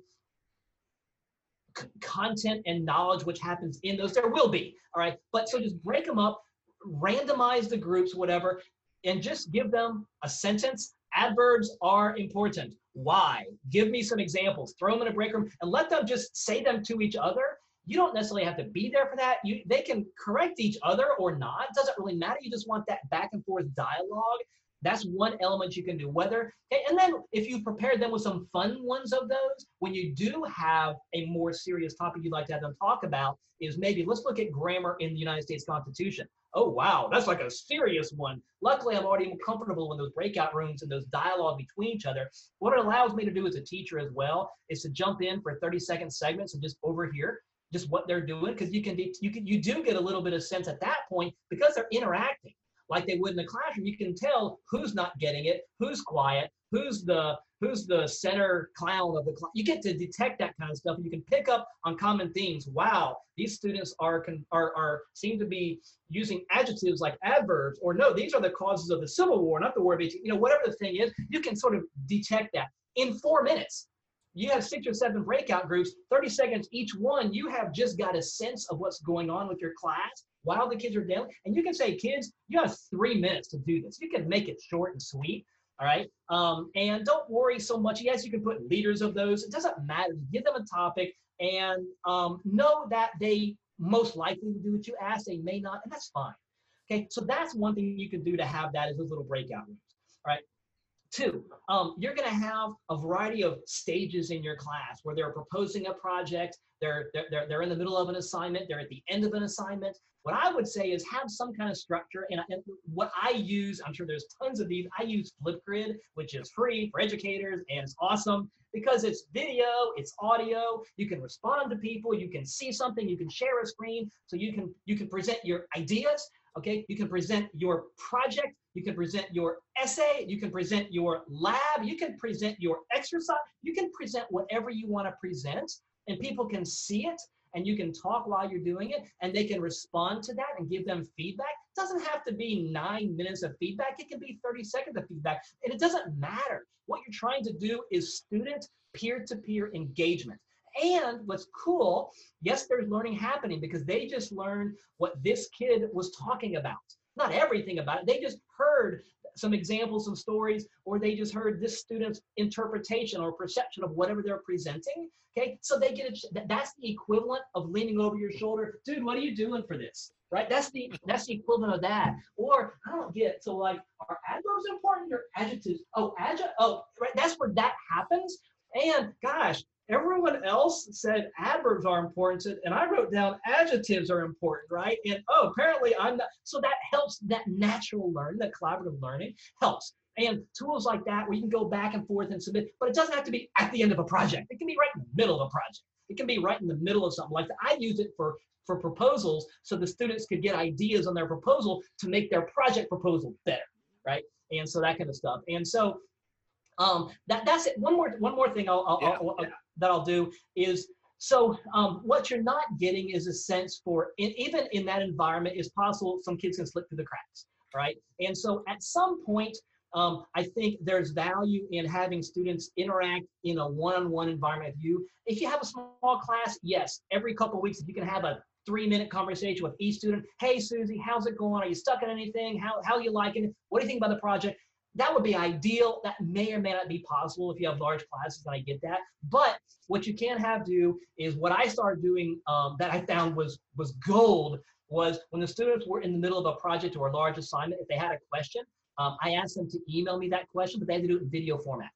c- content and knowledge which happens in those. There will be all right? But so just break them up randomize the groups whatever and just give them a sentence Adverbs are important. Why? Give me some examples. Throw them in a break room and let them just say them to each other. You don't necessarily have to be there for that. You they can correct each other or not. It doesn't really matter. You just want that back and forth dialogue. That's one element you can do. Whether okay, and then if you prepare them with some fun ones of those, when you do have a more serious topic you'd like to have them talk about, is maybe let's look at grammar in the United States Constitution oh wow, that's like a serious one. Luckily, I'm already comfortable in those breakout rooms and those dialogue between each other. What it allows me to do as a teacher as well is to jump in for 30 second segments and just overhear. just what they're doing because you can you can you do get a little bit of sense at that point because they're interacting like they would in the classroom. You can tell who's not getting it, who's quiet, who's the who's the center clown of the class. You get to detect that kind of stuff. You can pick up on common themes. Wow, these students are are are seem to be using adjectives like adverbs, or no, these are the causes of the Civil War, not the War of 18. You know, whatever the thing is, you can sort of detect that in four minutes you have six or seven breakout groups, 30 seconds each one, you have just got a sense of what's going on with your class while the kids are down. And you can say, kids, you have three minutes to do this. You can make it short and sweet. All right. Um, and don't worry so much. Yes, you can put leaders of those. It doesn't matter. Give them a topic and um, know that they most likely will do what you ask. They may not, and that's fine. Okay. So that's one thing you can do to have that as those little breakout rooms. All right. Two, um, you're going to have a variety of stages in your class where they're proposing a project, they're, they're, they're in the middle of an assignment, they're at the end of an assignment. What I would say is have some kind of structure. And, and what I use, I'm sure there's tons of these, I use Flipgrid, which is free for educators and it's awesome because it's video, it's audio, you can respond to people, you can see something, you can share a screen, so you can you can present your ideas, okay? You can present your project, you can present your essay, you can present your lab, you can present your exercise, you can present whatever you want to present, and people can see it and you can talk while you're doing it and they can respond to that and give them feedback. It doesn't have to be nine minutes of feedback, it can be 30 seconds of feedback, and it doesn't matter. What you're trying to do is student peer to peer engagement. And what's cool, yes, there's learning happening because they just learned what this kid was talking about not everything about it. They just heard some examples, some stories, or they just heard this student's interpretation or perception of whatever they're presenting. Okay, so they get it. That's the equivalent of leaning over your shoulder, dude. What are you doing for this? Right? That's the that's the equivalent of that. Or I don't get so like are adverbs important or adjectives? Oh, adjective. Oh, right. That's where that happens. And gosh, everyone else said adverbs are important and i wrote down adjectives are important right? And oh apparently i'm not so that helps that natural learning that collaborative learning helps. And tools like that where you can go back and forth and submit but it doesn't have to be at the end of a project. It can be right in the middle of a project. It can be right in the middle of something like that. I use it for for proposals so the students could get ideas on their proposal to make their project proposal better right? And so that kind of stuff. And so um, that that's it. One more one more thing I'll, I'll, yeah, I'll, yeah. That I'll do is so um, what you're not getting is a sense for even in that environment is possible some kids can slip through the cracks, right? And so at some point. Um, I think there's value in having students interact in a one-on-one environment with you. If you have a small class, yes, every couple weeks, if you can have a three-minute conversation with each student. Hey, Susie, how's it going? Are you stuck in anything? How how you liking it? What do you think about the project? That would be ideal. That may or may not be possible if you have large classes, and I get that. But what you can have do is what I started doing um, that I found was was gold was when the students were in the middle of a project or a large assignment, if they had a question, um, I asked them to email me that question, but they had to do it in video format.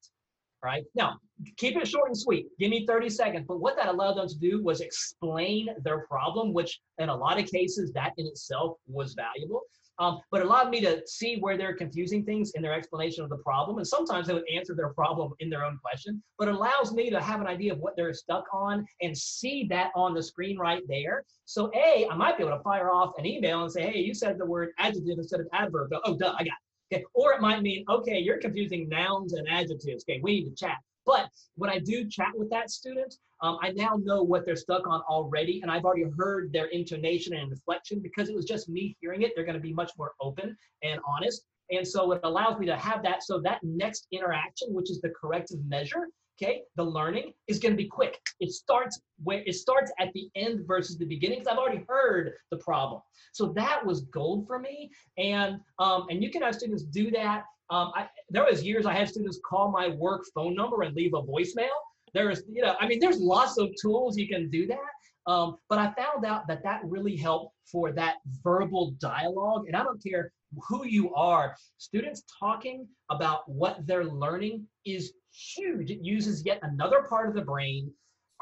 Right now, keep it short and sweet. Give me 30 seconds. But what that allowed them to do was explain their problem, which in a lot of cases, that in itself was valuable. Um, but allowed me to see where they're confusing things in their explanation of the problem. And sometimes they would answer their problem in their own question, but it allows me to have an idea of what they're stuck on and see that on the screen right there. So A, I might be able to fire off an email and say, hey, you said the word adjective instead of adverb. Oh, duh, I got it. Okay. Or it might mean, okay, you're confusing nouns and adjectives. Okay, we need to chat. But when I do chat with that student, um, I now know what they're stuck on already, and I've already heard their intonation and inflection because it was just me hearing it. They're going to be much more open and honest. And so it allows me to have that. So that next interaction, which is the corrective measure, okay, the learning is going to be quick. It starts where it starts at the end versus the beginning because I've already heard the problem. So that was gold for me. And um, and you can have students do that um, I, there was years I had students call my work phone number and leave a voicemail. There's, you know, I mean, there's lots of tools you can do that. Um, but I found out that that really helped for that verbal dialogue. And I don't care who you are, students talking about what they're learning is huge. It uses yet another part of the brain.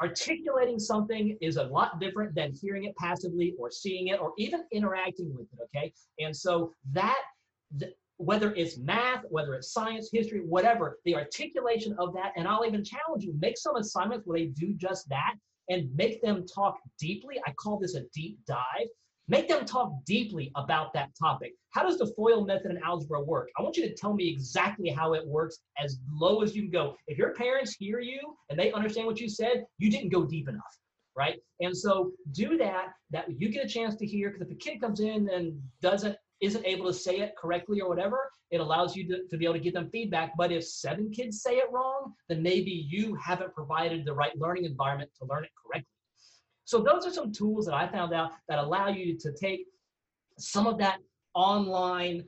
Articulating something is a lot different than hearing it passively or seeing it or even interacting with it. Okay. And so that, whether it's math, whether it's science, history, whatever, the articulation of that, and I'll even challenge you, make some assignments where they do just that and make them talk deeply. I call this a deep dive. Make them talk deeply about that topic. How does the FOIL method in algebra work? I want you to tell me exactly how it works as low as you can go. If your parents hear you and they understand what you said, you didn't go deep enough, right? And so do that, that you get a chance to hear, because if a kid comes in and doesn't isn't able to say it correctly or whatever, it allows you to, to be able to give them feedback. But if seven kids say it wrong, then maybe you haven't provided the right learning environment to learn it correctly. So those are some tools that I found out that allow you to take some of that online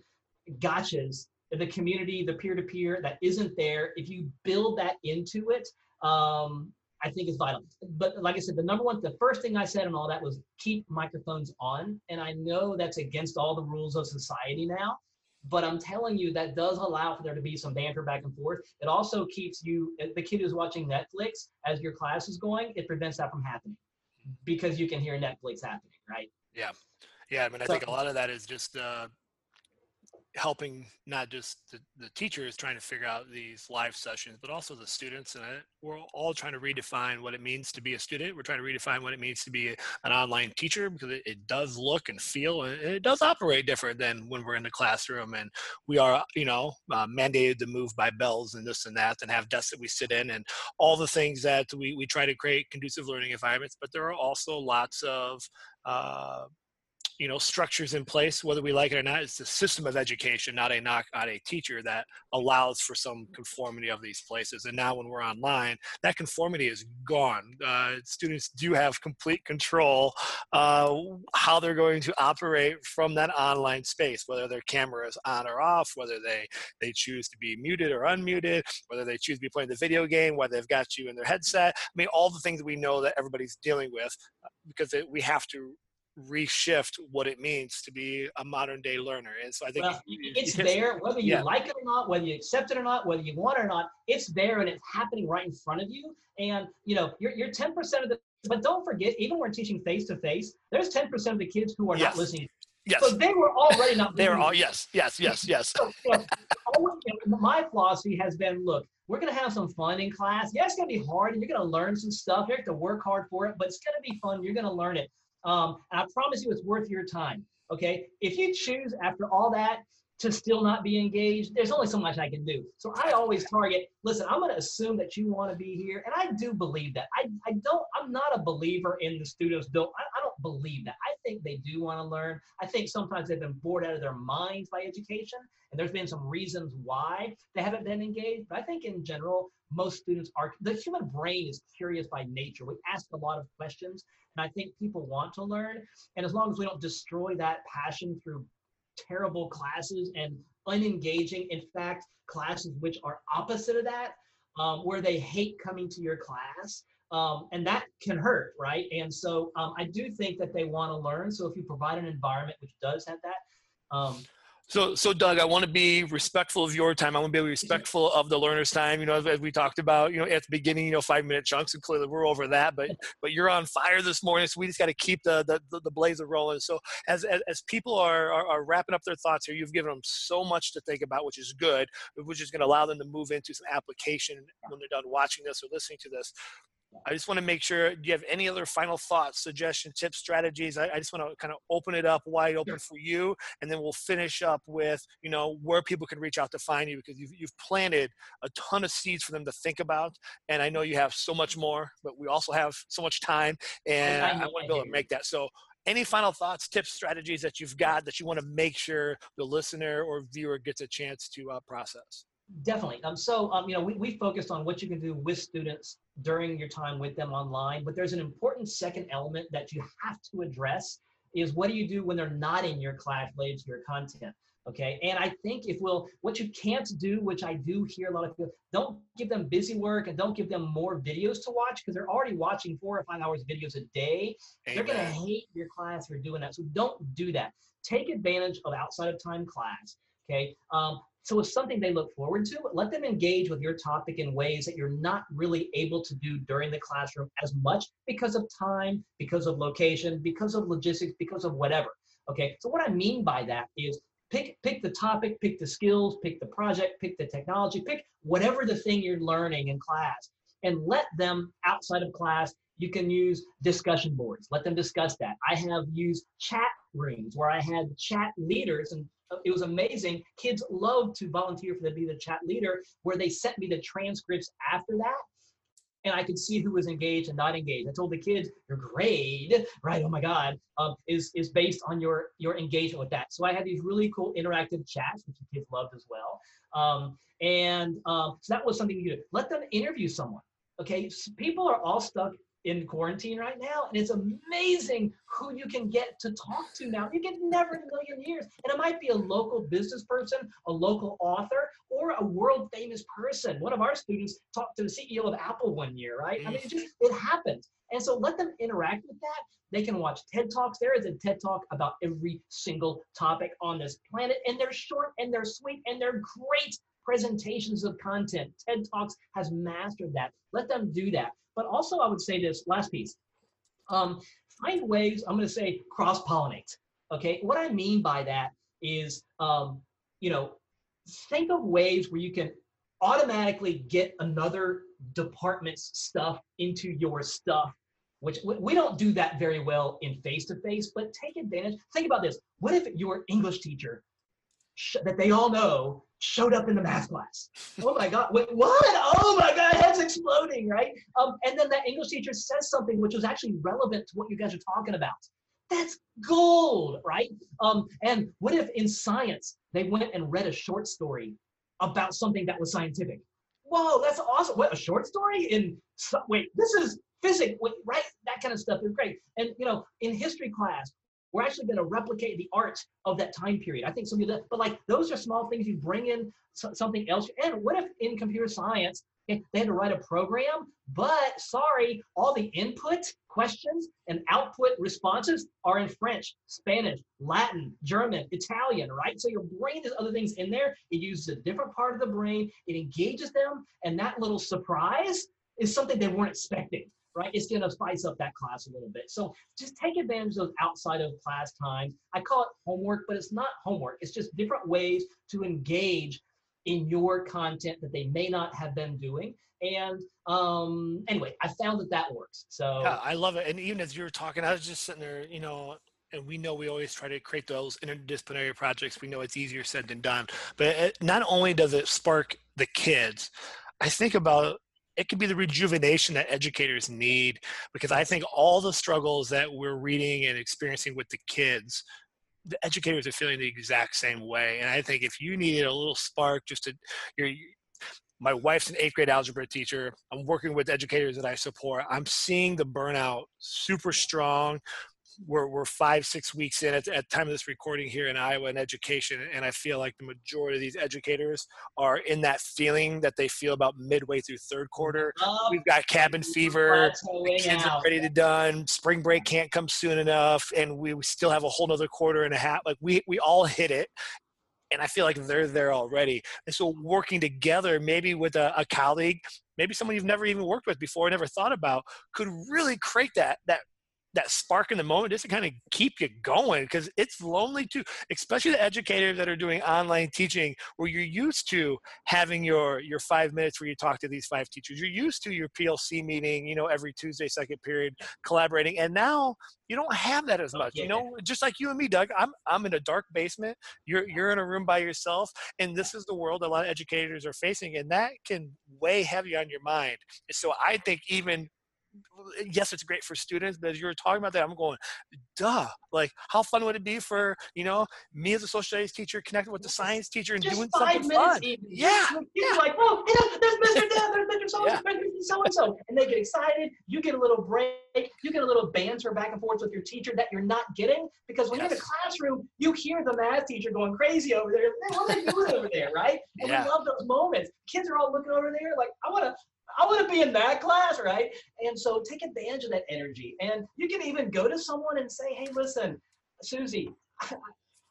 gotchas the community, the peer-to-peer that isn't there. If you build that into it, um, I think is vital. But like I said, the number one, the first thing I said and all that was keep microphones on. And I know that's against all the rules of society now, but I'm telling you that does allow for there to be some banter back and forth. It also keeps you, the kid who's watching Netflix as your class is going, it prevents that from happening because you can hear Netflix happening, right? Yeah. Yeah. I mean, I so, think a lot of that is just, uh, helping not just the, the teachers trying to figure out these live sessions, but also the students. And I, we're all trying to redefine what it means to be a student. We're trying to redefine what it means to be an online teacher because it, it, does look and feel and it does operate different than when we're in the classroom. And we are, you know, uh, mandated to move by bells and this and that and have desks that we sit in and all the things that we, we try to create conducive learning environments. But there are also lots of uh, you know structures in place whether we like it or not it's the system of education not a knock on a teacher that allows for some conformity of these places. And now when we're online that conformity is gone. Uh, students do have complete control uh, how they're going to operate from that online space whether their camera is on or off whether they they choose to be muted or unmuted whether they choose to be playing the video game whether they've got you in their headset. I mean all the things we know that everybody's dealing with uh, because it, we have to reshift what it means to be a modern day learner. And so I think well, it's there, whether you yeah. like it or not, whether you accept it or not, whether you want it or not, it's there and it's happening right in front of you. And you know, you're you're 10% of the but don't forget, even when teaching face to face, there's 10% of the kids who are yes. not listening. Yes. So they were already not. <laughs> they were all yes, yes, yes, yes. so, you know, always, you know, my philosophy has been: look, we're gonna have some fun in class. Yeah, it's gonna be hard, and you're gonna learn some stuff. You have to work hard for it, but it's gonna be fun. You're gonna learn it. Um, and I promise you it's worth your time. Okay. If you choose after all that to still not be engaged, there's only so much I can do. So I always target, listen, I'm going to assume that you want to be here. And I do believe that. I, I don't, I'm not a believer in the students don't, I, I don't believe that. I think they do want to learn. I think sometimes they've been bored out of their minds by education. And there's been some reasons why they haven't been engaged. But I think in general, most students are, the human brain is curious by nature. We ask a lot of questions. And I think people want to learn. And as long as we don't destroy that passion through terrible classes and unengaging, in fact, classes which are opposite of that, um, where they hate coming to your class. Um, and that can hurt, right? And so um, I do think that they want to learn. So if you provide an environment which does have that, um, so, so Doug, I want to be respectful of your time. I want to be mm-hmm. respectful of the learner's time. You know, as, we talked about, you know, at the beginning, you know, five minute chunks, and clearly we're over that. But, <laughs> but you're on fire this morning, so we just got to keep the the, the blazer rolling. So, as, as, as people are, are, are wrapping up their thoughts here, you've given them so much to think about, which is good, which is going to allow them to move into some application when they're done watching this or listening to this. I just want to make sure. Do you have any other final thoughts, suggestions, tips, strategies? I, I just want to kind of open it up wide open for you, and then we'll finish up with you know where people can reach out to find you because you've you've planted a ton of seeds for them to think about, and I know you have so much more, but we also have so much time, and I, I want to be able to make that. So any final thoughts, tips, strategies that you've got that you want to make sure the listener or viewer gets a chance to uh, process? Definitely. Um, so, um, you know, we, we focused on what you can do with students during your time with them online, but there's an important second element that you have to address is what do you do when they're not in your class related to your content? Okay. And I think if we'll, what you can't do, which I do hear a lot of people, don't give them busy work and don't give them more videos to watch because they're already watching four or five hours videos a day. Amen. They're going to hate your class for doing that. So don't do that. Take advantage of outside of time class. Okay. Um, so it's something they look forward to. Let them engage with your topic in ways that you're not really able to do during the classroom as much because of time, because of location, because of logistics, because of whatever. Okay, so what I mean by that is pick pick the topic, pick the skills, pick the project, pick the technology, pick whatever the thing you're learning in class, and let them outside of class you can use discussion boards. Let them discuss that. I have used chat rooms where I had chat leaders and it was amazing. Kids love to volunteer for to be the chat leader where they sent me the transcripts after that and I could see who was engaged and not engaged. I told the kids, your grade, right? Oh my God, um, is is based on your your engagement with that. So I had these really cool interactive chats, which the kids loved as well. Um, and um, so that was something you do. Let them interview someone. Okay, people are all stuck in quarantine right now, and it's amazing who you can get to talk to now. You can never in a million years. And it might be a local business person, a local author, or a world famous person. One of our students talked to the CEO of Apple one year, right? I mean, it just it happens. And so let them interact with that. They can watch TED Talks. There is a TED Talk about every single topic on this planet, and they're short and they're sweet and they're great presentations of content. TED Talks has mastered that. Let them do that. But also, I would say this last piece. Um, find ways, I'm going to say cross pollinate. Okay. What I mean by that is, um, you know, think of ways where you can automatically get another department's stuff into your stuff which we don't do that very well in face to face, but take advantage. Think about this. What if your English teacher that they all know showed up in the math class. Oh my God, wait, what? Oh my God, head's exploding, right? Um, and then that English teacher says something which was actually relevant to what you guys are talking about. That's gold, right? Um, and what if in science they went and read a short story about something that was scientific? Whoa, that's awesome. What, a short story? In wait, this is physics, right? That kind of stuff is great. And you know, in history class, we're actually going to replicate the art of that time period. I think some of that, but like those are small things you bring in something else. And what if in computer science eh, they had to write a program, but sorry, all the input questions and output responses are in French, Spanish, Latin, German, Italian, right? So your brain has other things in there. It uses a different part of the brain. It engages them, and that little surprise is something they weren't expecting right? It's going to spice up that class a little bit. So just take advantage of those outside of class times. I call it homework, but it's not homework. It's just different ways to engage in your content that they may not have been doing. And um, anyway, I found that that works. So yeah, I love it. And even as you were talking, I was just sitting there, you know, and we know we always try to create those interdisciplinary projects. We know it's easier said than done. But it, not only does it spark the kids, I think about it could be the rejuvenation that educators need because I think all the struggles that we're reading and experiencing with the kids, the educators are feeling the exact same way. And I think if you needed a little spark, just to, you're, my wife's an eighth grade algebra teacher. I'm working with educators that I support. I'm seeing the burnout super strong we're, we're five six weeks in at, at time of this recording here in iowa in education and i feel like the majority of these educators are in that feeling that they feel about midway through third quarter we've got cabin fever the kids are ready to done spring break can't come soon enough and we still have a whole nother quarter and a half like we we all hit it and I feel like they're there already. And so working together, maybe with a, a, colleague, maybe someone you've never even worked with before, never thought about, could really create that that that spark in the moment just to kind of keep you going because it's lonely too especially the educators that are doing online teaching where you're used to having your your five minutes where you talk to these five teachers. You're used to your plc meeting you know every tuesday second period collaborating and now you don't have that as much you know? Just like you and me doug i'm i'm in a dark basement. You're you're in a room by yourself and this is the world a lot of educators are facing and that can weigh heavy on your mind. So i think even yes, it's great for students, but as you were talking about that, I'm going, duh. Like, how fun would it be for you know me as a social studies teacher connecting with the science teacher and Just doing something fun? Even. Yeah, yeah. like, oh, yeah, there's Mr. Dan, there's Mr. So and so and so, and they get excited. You get a little break. You get a little banter back and forth with your teacher that you're not getting because when yes. you're in the classroom, you hear the math teacher going crazy over there. Man, what are they doing over there, right? And yeah. we love those moments. Kids are all looking over there like, I want to, I want to be in that class, right? And so take advantage of that energy. And you can even go to someone and say, hey, listen, Susie, <laughs>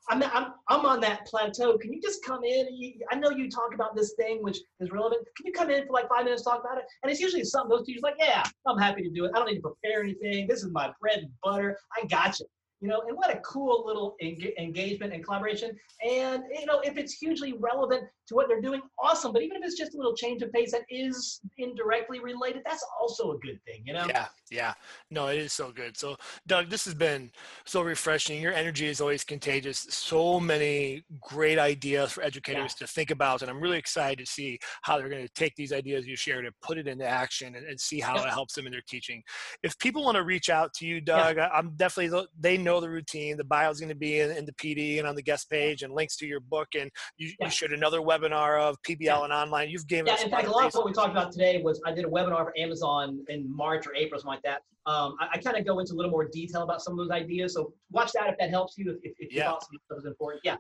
I'm, I'm, I'm on that plateau. Can you just come in? I know you talk about this thing which is relevant. Can you come in for like five minutes, talk about it? And it's usually something those teachers like, yeah, I'm happy to do it. I don't need to prepare anything. This is my bread and butter. I got you. You know, and what a cool little eng- engagement and collaboration. And, you know, if it's hugely relevant to what they're doing, awesome. But even if it's just a little change of pace that is indirectly related, that's also a good thing, you know? Yeah, yeah. No, it is so good. So, Doug, this has been so refreshing. Your energy is always contagious. So many great ideas for educators yeah. to think about. And I'm really excited to see how they're going to take these ideas you shared and put it into action and, and see how yeah. it helps them in their teaching. If people want to reach out to you, Doug, yeah. I'm definitely, they know the routine. The bio is going to be in, in, the PD and on the guest page and links to your book. And you, you shared another webinar of PBL and online. You've given yeah, in fact, a lot of what we talked about today was I did a webinar for Amazon in March or April, something like that. Um, I, I kind of go into a little more detail about some of those ideas. So watch that if that helps you, if, if, if yeah. you thought some stuff is important. Yeah.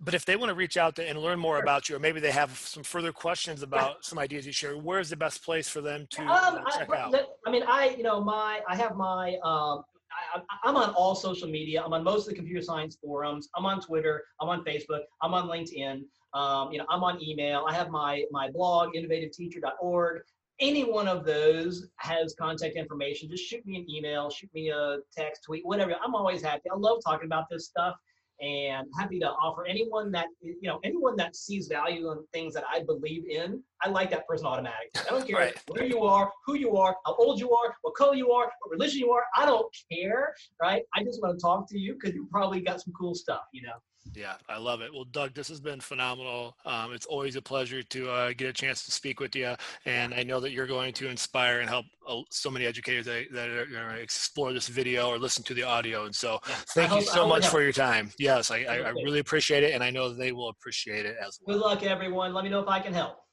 But if they want to reach out to and learn more about you, or maybe they have some further questions about some ideas you share, where's the best place for them to um, check I, out? I mean, I, you know, my, I have my, um, I, am on all social media. I'm on most of the computer science forums. I'm on Twitter. I'm on Facebook. I'm on LinkedIn. Um, you know, I'm on email. I have my my blog, innovativeteacher.org. Any one of those has contact information. Just shoot me an email, shoot me a text, tweet, whatever. I'm always happy. I love talking about this stuff and happy to offer anyone that you know anyone that sees value in things that I believe in. I like that person automatically. I don't <laughs> care right. where you are, who you are, how old you are, what color you are, what religion you are. I don't care, right? I just want to talk to you because you probably got some cool stuff, you know. Yeah, I love it. Well, Doug, this has been phenomenal. Um, it's always a pleasure to uh, get a chance to speak with you, and I know that you're going to inspire and help uh, so many educators that, that are going to explore this video or listen to the audio. And so, thank you so much for your time. Yes, I, I, I really appreciate it, and I know they will appreciate it as well. Good luck, everyone. Let me know if I can help.